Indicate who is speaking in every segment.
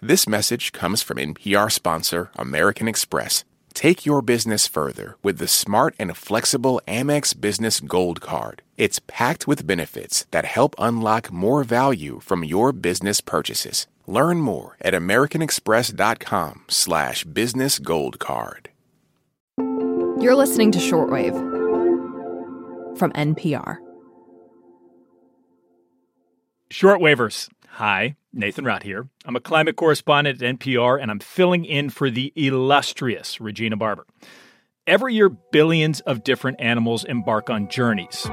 Speaker 1: This message comes from NPR sponsor American Express. Take your business further with the smart and flexible Amex Business Gold Card. It's packed with benefits that help unlock more value from your business purchases. Learn more at americanexpress.com slash business gold card.
Speaker 2: You're listening to Shortwave from NPR.
Speaker 3: Shortwavers. Hi, Nathan Rott here. I'm a climate correspondent at NPR, and I'm filling in for the illustrious Regina Barber. Every year, billions of different animals embark on journeys.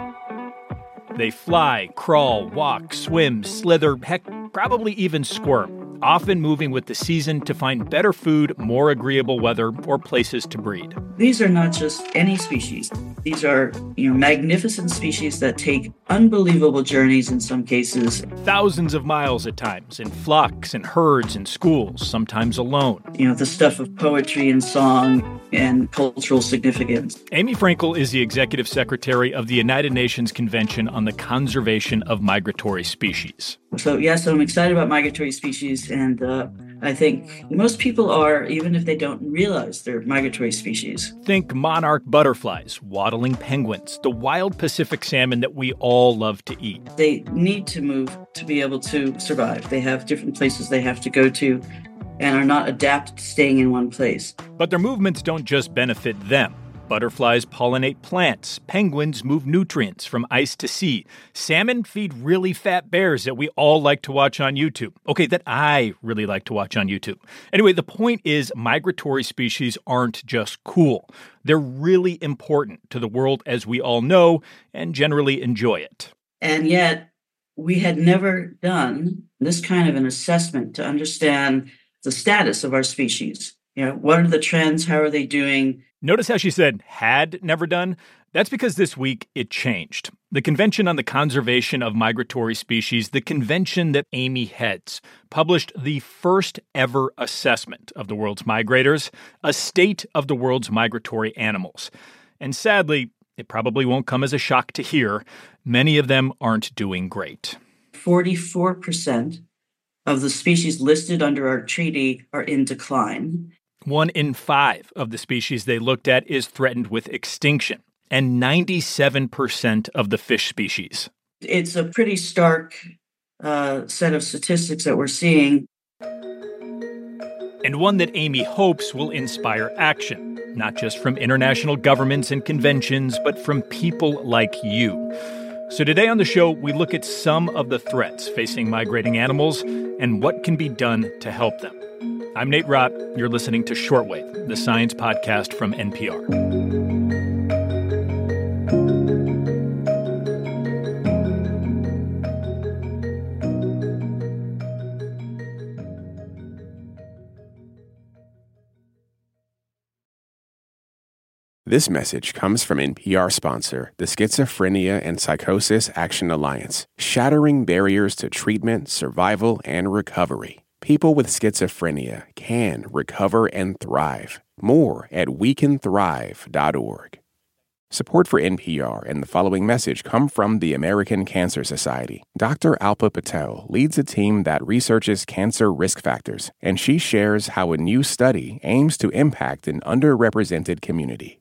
Speaker 3: They fly, crawl, walk, swim, slither, heck, probably even squirm, often moving with the season to find better food, more agreeable weather, or places to breed.
Speaker 4: These are not just any species. These are, you know, magnificent species that take unbelievable journeys in some cases.
Speaker 3: Thousands of miles at times, in flocks and herds and schools, sometimes alone.
Speaker 4: You know, the stuff of poetry and song and cultural significance.
Speaker 3: Amy Fraenkel is the executive secretary of the United Nations Convention on the Conservation of Migratory Species.
Speaker 4: So, yes, I'm excited about migratory species, and uh, I think most people are, even if they don't realize they're migratory species.
Speaker 3: Think monarch butterflies, waddling penguins, the wild Pacific salmon that we all love to eat.
Speaker 4: They need to move to be able to survive. They have different places they have to go to and are not adapted to staying in one place.
Speaker 3: But their movements don't just benefit them. Butterflies pollinate plants. Penguins move nutrients from ice to sea. Salmon feed really fat bears that we all like to watch on YouTube. Okay, that I really like to watch on YouTube. Anyway, the point is migratory species aren't just cool. They're really important to the world as we all know and generally enjoy it.
Speaker 4: And yet, we had never done this kind of an assessment to understand the status of our species. You know, what are the trends? How are they doing?
Speaker 3: Notice how she said had never done? That's because this week it changed. The Convention on the Conservation of Migratory Species, the convention that Amy heads, published the first ever assessment of the world's migrators, a state of the world's migratory animals. And sadly, it probably won't come as a shock to hear, many of them aren't doing great.
Speaker 4: 44% of the species listed under our treaty are in decline.
Speaker 3: One in five of the species they looked at is threatened with extinction, and 97% of the fish species.
Speaker 4: It's a pretty stark uh, set of statistics that we're seeing.
Speaker 3: And one that Amy hopes will inspire action, not just from international governments and conventions, but from people like you. So, today on the show, we look at some of the threats facing migrating animals and what can be done to help them. I'm Nate Rott. You're listening to Shortwave, the science podcast from NPR.
Speaker 1: This message comes from NPR sponsor, the Schizophrenia and Psychosis Action Alliance, shattering barriers to treatment, survival, and recovery. People with schizophrenia can recover and thrive. More at wecanthrive.org. Support for NPR and the following message come from the American Cancer Society. Dr. Alpa Patel leads a team that researches cancer risk factors, and she shares how a new study aims to impact an underrepresented community.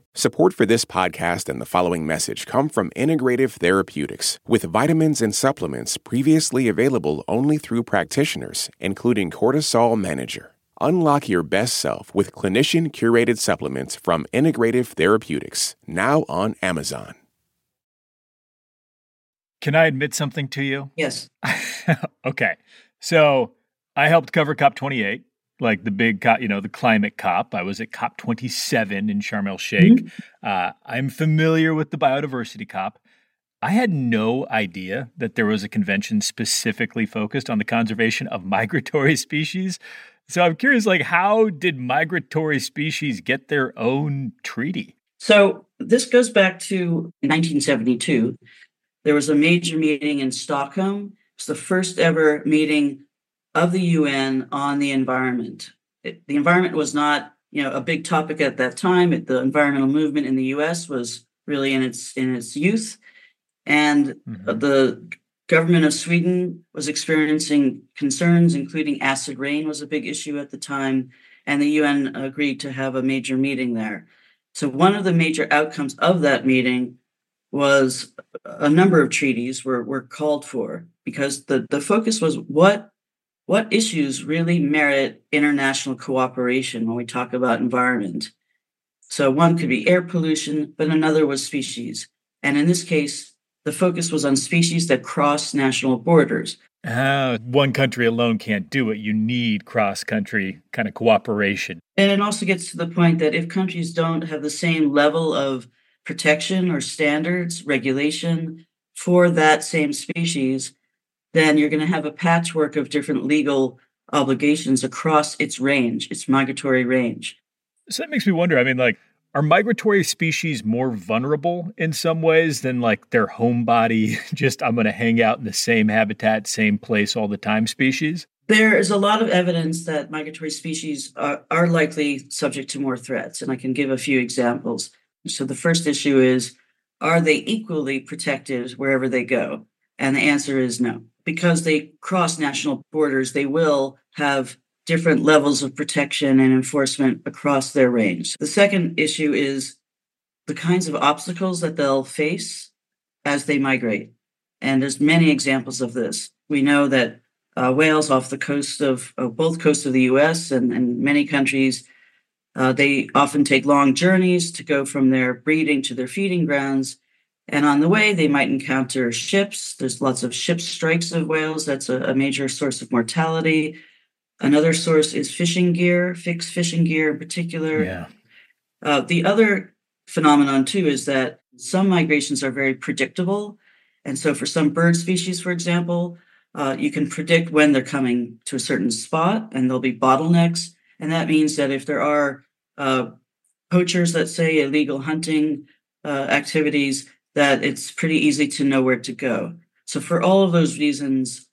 Speaker 1: Support for this podcast and the following message come from Integrative Therapeutics, with vitamins and supplements previously available only through practitioners, including Cortisol Manager. Unlock your best self with clinician curated supplements from Integrative Therapeutics, now on Amazon.
Speaker 3: Can I admit something to you?
Speaker 4: Yes.
Speaker 3: okay. So I helped cover COP28 like the big, you know, the climate COP. I was at COP 27 in Sharm el Sheikh. Mm-hmm. Uh, I'm familiar with the biodiversity COP. I had no idea that there was a convention specifically focused on the conservation of migratory species. So I'm curious, like, how did migratory species get their own treaty?
Speaker 4: So this goes back to 1972. there was a major meeting in Stockholm. It's the first ever meeting of the UN on the environment. It, the environment was not, you know, a big topic at that time. It, the environmental movement in the U.S. was really in its in its youth, and mm-hmm. the government of Sweden was experiencing concerns, including acid rain was a big issue at the time, and the UN agreed to have a major meeting there. So one of the major outcomes of that meeting was a number of treaties were, were called for because the, the focus was what what issues really merit international cooperation when we talk about environment. So one could be air pollution, but another was species. And in this case, the focus was on species that cross national borders.
Speaker 3: Uh, one country alone can't do it. You need cross country kind of cooperation.
Speaker 4: And it also gets to the point that if countries don't have the same level of protection or standards, regulation for that same species, then you're going to have a patchwork of different legal obligations across its range, its migratory range.
Speaker 3: So that makes me wonder. I mean, like, are migratory species more vulnerable in some ways than like their home body, just I'm going to hang out in the same habitat, same place all the time species?
Speaker 4: There is a lot of evidence that migratory species are, are likely subject to more threats, and I can give a few examples. So the first issue is are they equally protected wherever they go? And the answer is no. Because they cross national borders, they will have different levels of protection and enforcement across their range. The second issue is the kinds of obstacles that they'll face as they migrate. And there's many examples of this. We know that uh, whales off the coast of, both coasts of the US and, and many countries, uh, they often take long journeys to go from their breeding to their feeding grounds. And on the way, they might encounter ships. There's lots of ship strikes of whales. That's a, a major source of mortality. Another source is fishing gear, fixed fishing gear in particular.
Speaker 3: Yeah.
Speaker 4: Uh, the other phenomenon, too, is that some migrations are very predictable. And so, for some bird species, for example, uh, you can predict when they're coming to a certain spot, and there'll be bottlenecks. And that means that if there are uh, poachers, let's say illegal hunting uh, activities, that it's pretty easy to know where to go. So, for all of those reasons,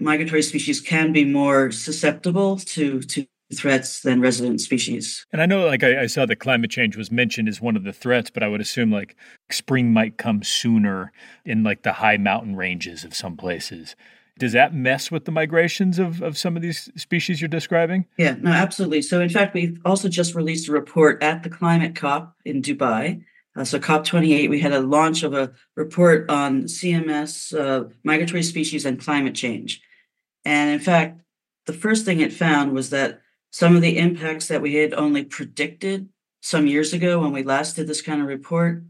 Speaker 4: migratory species can be more susceptible to to threats than resident species.
Speaker 3: And I know, like, I, I, saw that climate change was mentioned as one of the threats, but I would assume like spring might come sooner in like the high mountain ranges of some places. Does that mess with the migrations of, of some of these species you're describing?
Speaker 4: Yeah, no, absolutely. So, in fact, we've also just released a report at the Climate COP in Dubai. Uh, so, COP28, we had a launch of a report on CMS, uh, migratory species, and climate change. And in fact, the first thing it found was that some of the impacts that we had only predicted some years ago when we last did this kind of report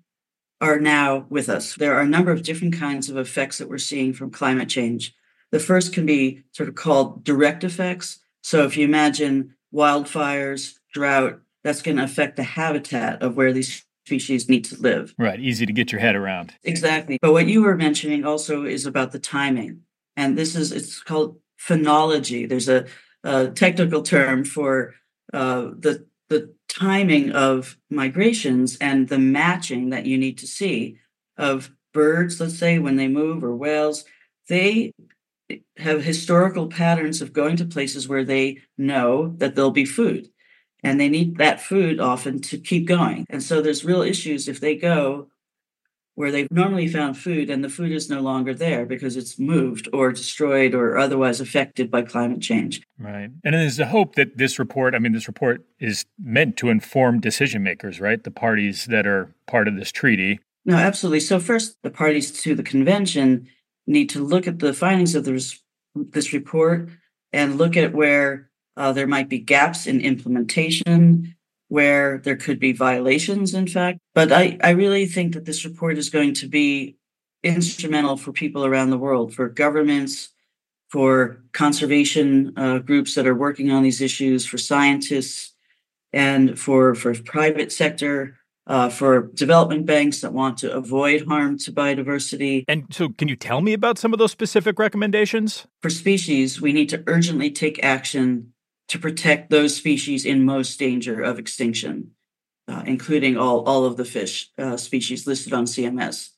Speaker 4: are now with us. There are a number of different kinds of effects that we're seeing from climate change. The first can be sort of called direct effects. So if you imagine wildfires, drought, that's going to affect the habitat of where these species need to live.
Speaker 3: Right, easy to get your head around.
Speaker 4: Exactly. But what you were mentioning also is about the timing. And this is it's called phenology. There's a, a technical term for uh, the the timing of migrations and the matching that you need to see of birds, let's say when they move, or whales. They have historical patterns of going to places where they know that there'll be food and they need that food often to keep going. And so there's real issues if they go where they've normally found food and the food is no longer there because it's moved or destroyed or otherwise affected by climate change.
Speaker 3: Right. And there's the hope that this report, I mean, this report is meant to inform decision makers, right? The parties that are part of this treaty.
Speaker 4: No, absolutely. So, first, the parties to the convention need to look at the findings of this, this report and look at where uh, there might be gaps in implementation where there could be violations, in fact. But I, I really think that this report is going to be instrumental for people around the world, for governments, for conservation uh, groups that are working on these issues, for scientists, and for, for private sector. Uh, for development banks that want to avoid harm to biodiversity.
Speaker 3: And so, can you tell me about some of those specific recommendations?
Speaker 4: For species, we need to urgently take action to protect those species in most danger of extinction, uh, including all, all of the fish uh, species listed on CMS.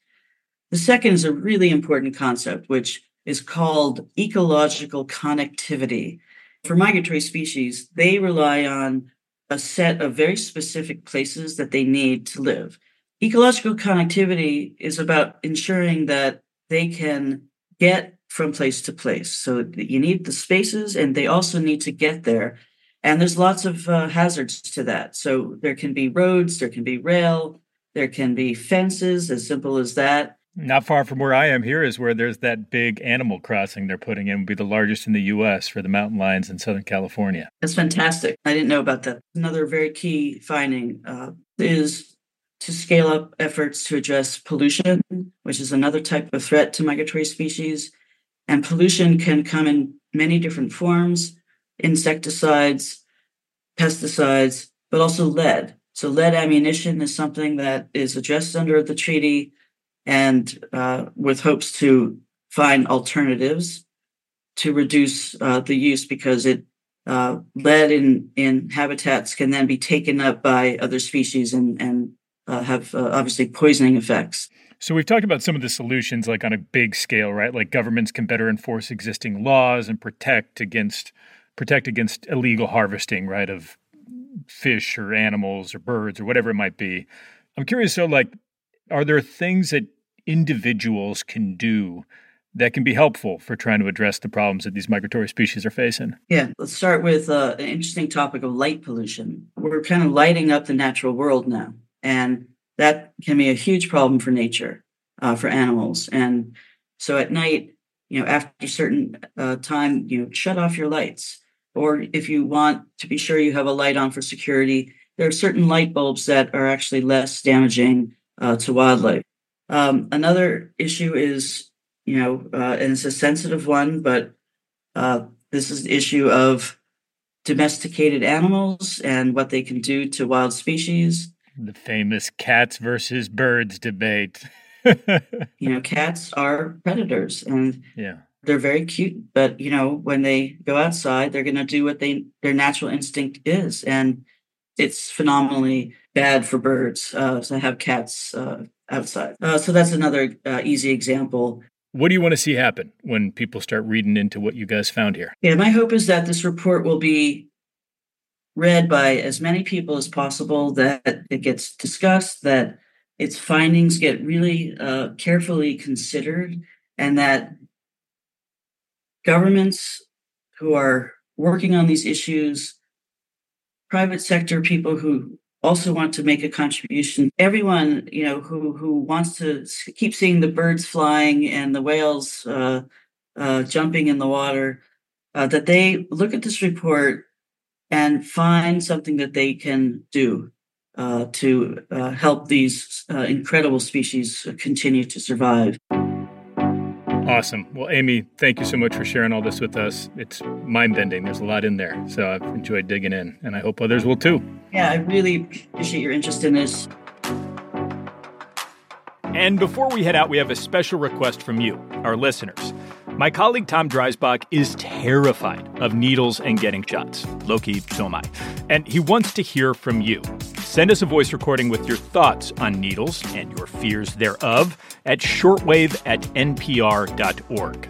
Speaker 4: The second is a really important concept, which is called ecological connectivity. For migratory species, they rely on a set of very specific places that they need to live. Ecological connectivity is about ensuring that they can get from place to place. So you need the spaces and they also need to get there. And there's lots of uh, hazards to that. So there can be roads, there can be rail, there can be fences, as simple as that.
Speaker 3: Not far from where I am here is where there's that big animal crossing they're putting in, would be the largest in the U.S. for the mountain lions in Southern California.
Speaker 4: That's fantastic. I didn't know about that. Another very key finding uh, is to scale up efforts to address pollution, which is another type of threat to migratory species. And pollution can come in many different forms insecticides, pesticides, but also lead. So, lead ammunition is something that is addressed under the treaty and uh, with hopes to find alternatives to reduce uh, the use because it uh, lead in, in habitats can then be taken up by other species and, and uh, have uh, obviously poisoning effects.
Speaker 3: So we've talked about some of the solutions like on a big scale, right? Like governments can better enforce existing laws and protect against protect against illegal harvesting, right, of fish or animals or birds or whatever it might be. I'm curious so like are there things that individuals can do that can be helpful for trying to address the problems that these migratory species are facing?
Speaker 4: Yeah, let's start with uh, an interesting topic of light pollution. We're kind of lighting up the natural world now. And that can be a huge problem for nature, uh, for animals. And so at night, you know, after a certain uh, time, you know, shut off your lights. Or if you want to be sure you have a light on for security, there are certain light bulbs that are actually less damaging uh, to wildlife. Um, another issue is, you know, uh, and it's a sensitive one, but uh, this is the issue of domesticated animals and what they can do to wild species.
Speaker 3: The famous cats versus birds debate.
Speaker 4: you know, cats are predators and
Speaker 3: yeah.
Speaker 4: they're very cute, but you know, when they go outside, they're going to do what they their natural instinct is, and it's phenomenally bad for birds uh, to have cats uh, outside. Uh, so that's another uh, easy example.
Speaker 3: What do you want to see happen when people start reading into what you guys found here?
Speaker 4: Yeah, my hope is that this report will be read by as many people as possible, that it gets discussed, that its findings get really uh, carefully considered, and that governments who are working on these issues, private sector people who also want to make a contribution, everyone you know who who wants to keep seeing the birds flying and the whales uh, uh, jumping in the water, uh, that they look at this report and find something that they can do uh, to uh, help these uh, incredible species continue to survive.
Speaker 3: Awesome. Well, Amy, thank you so much for sharing all this with us. It's mind bending. There's a lot in there. So I've enjoyed digging in, and I hope others will too.
Speaker 4: Yeah, I really appreciate your interest in this.
Speaker 3: And before we head out, we have a special request from you, our listeners. My colleague Tom Dreisbach is terrified of needles and getting shots. Loki, so am I. And he wants to hear from you. Send us a voice recording with your thoughts on needles and your fears thereof at shortwave at npr.org.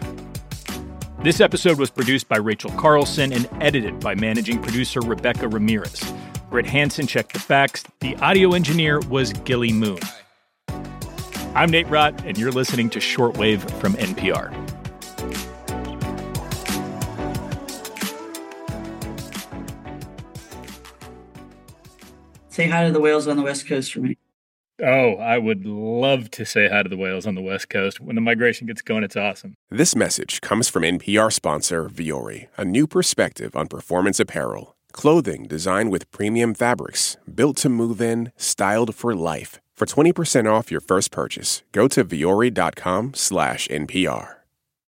Speaker 3: This episode was produced by Rachel Carlson and edited by managing producer Rebecca Ramirez. Britt Hanson checked the facts. The audio engineer was Gilly Moon. I'm Nate Rott, and you're listening to Shortwave from NPR.
Speaker 4: Say hi to the whales on the West Coast for me.
Speaker 3: Oh, I would love to say hi to the whales on the West Coast. When the migration gets going, it's awesome.
Speaker 1: This message comes from NPR sponsor Vuori, a new perspective on performance apparel. Clothing designed with premium fabrics, built to move in, styled for life. For 20% off your first purchase, go to vuori.com slash NPR.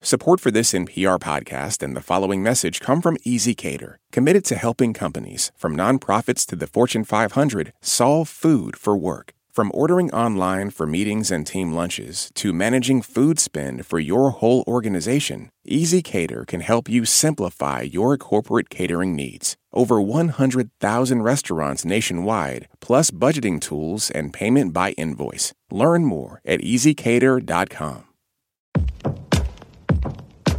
Speaker 1: Support for this NPR podcast and the following message come from ezCater, committed to helping companies, from nonprofits to the Fortune 500, solve food for work. From ordering online for meetings and team lunches to managing food spend for your whole organization, ezCater can help you simplify your corporate catering needs. over 100,000 restaurants nationwide, plus budgeting tools and payment by invoice. Learn more at ezcater.com.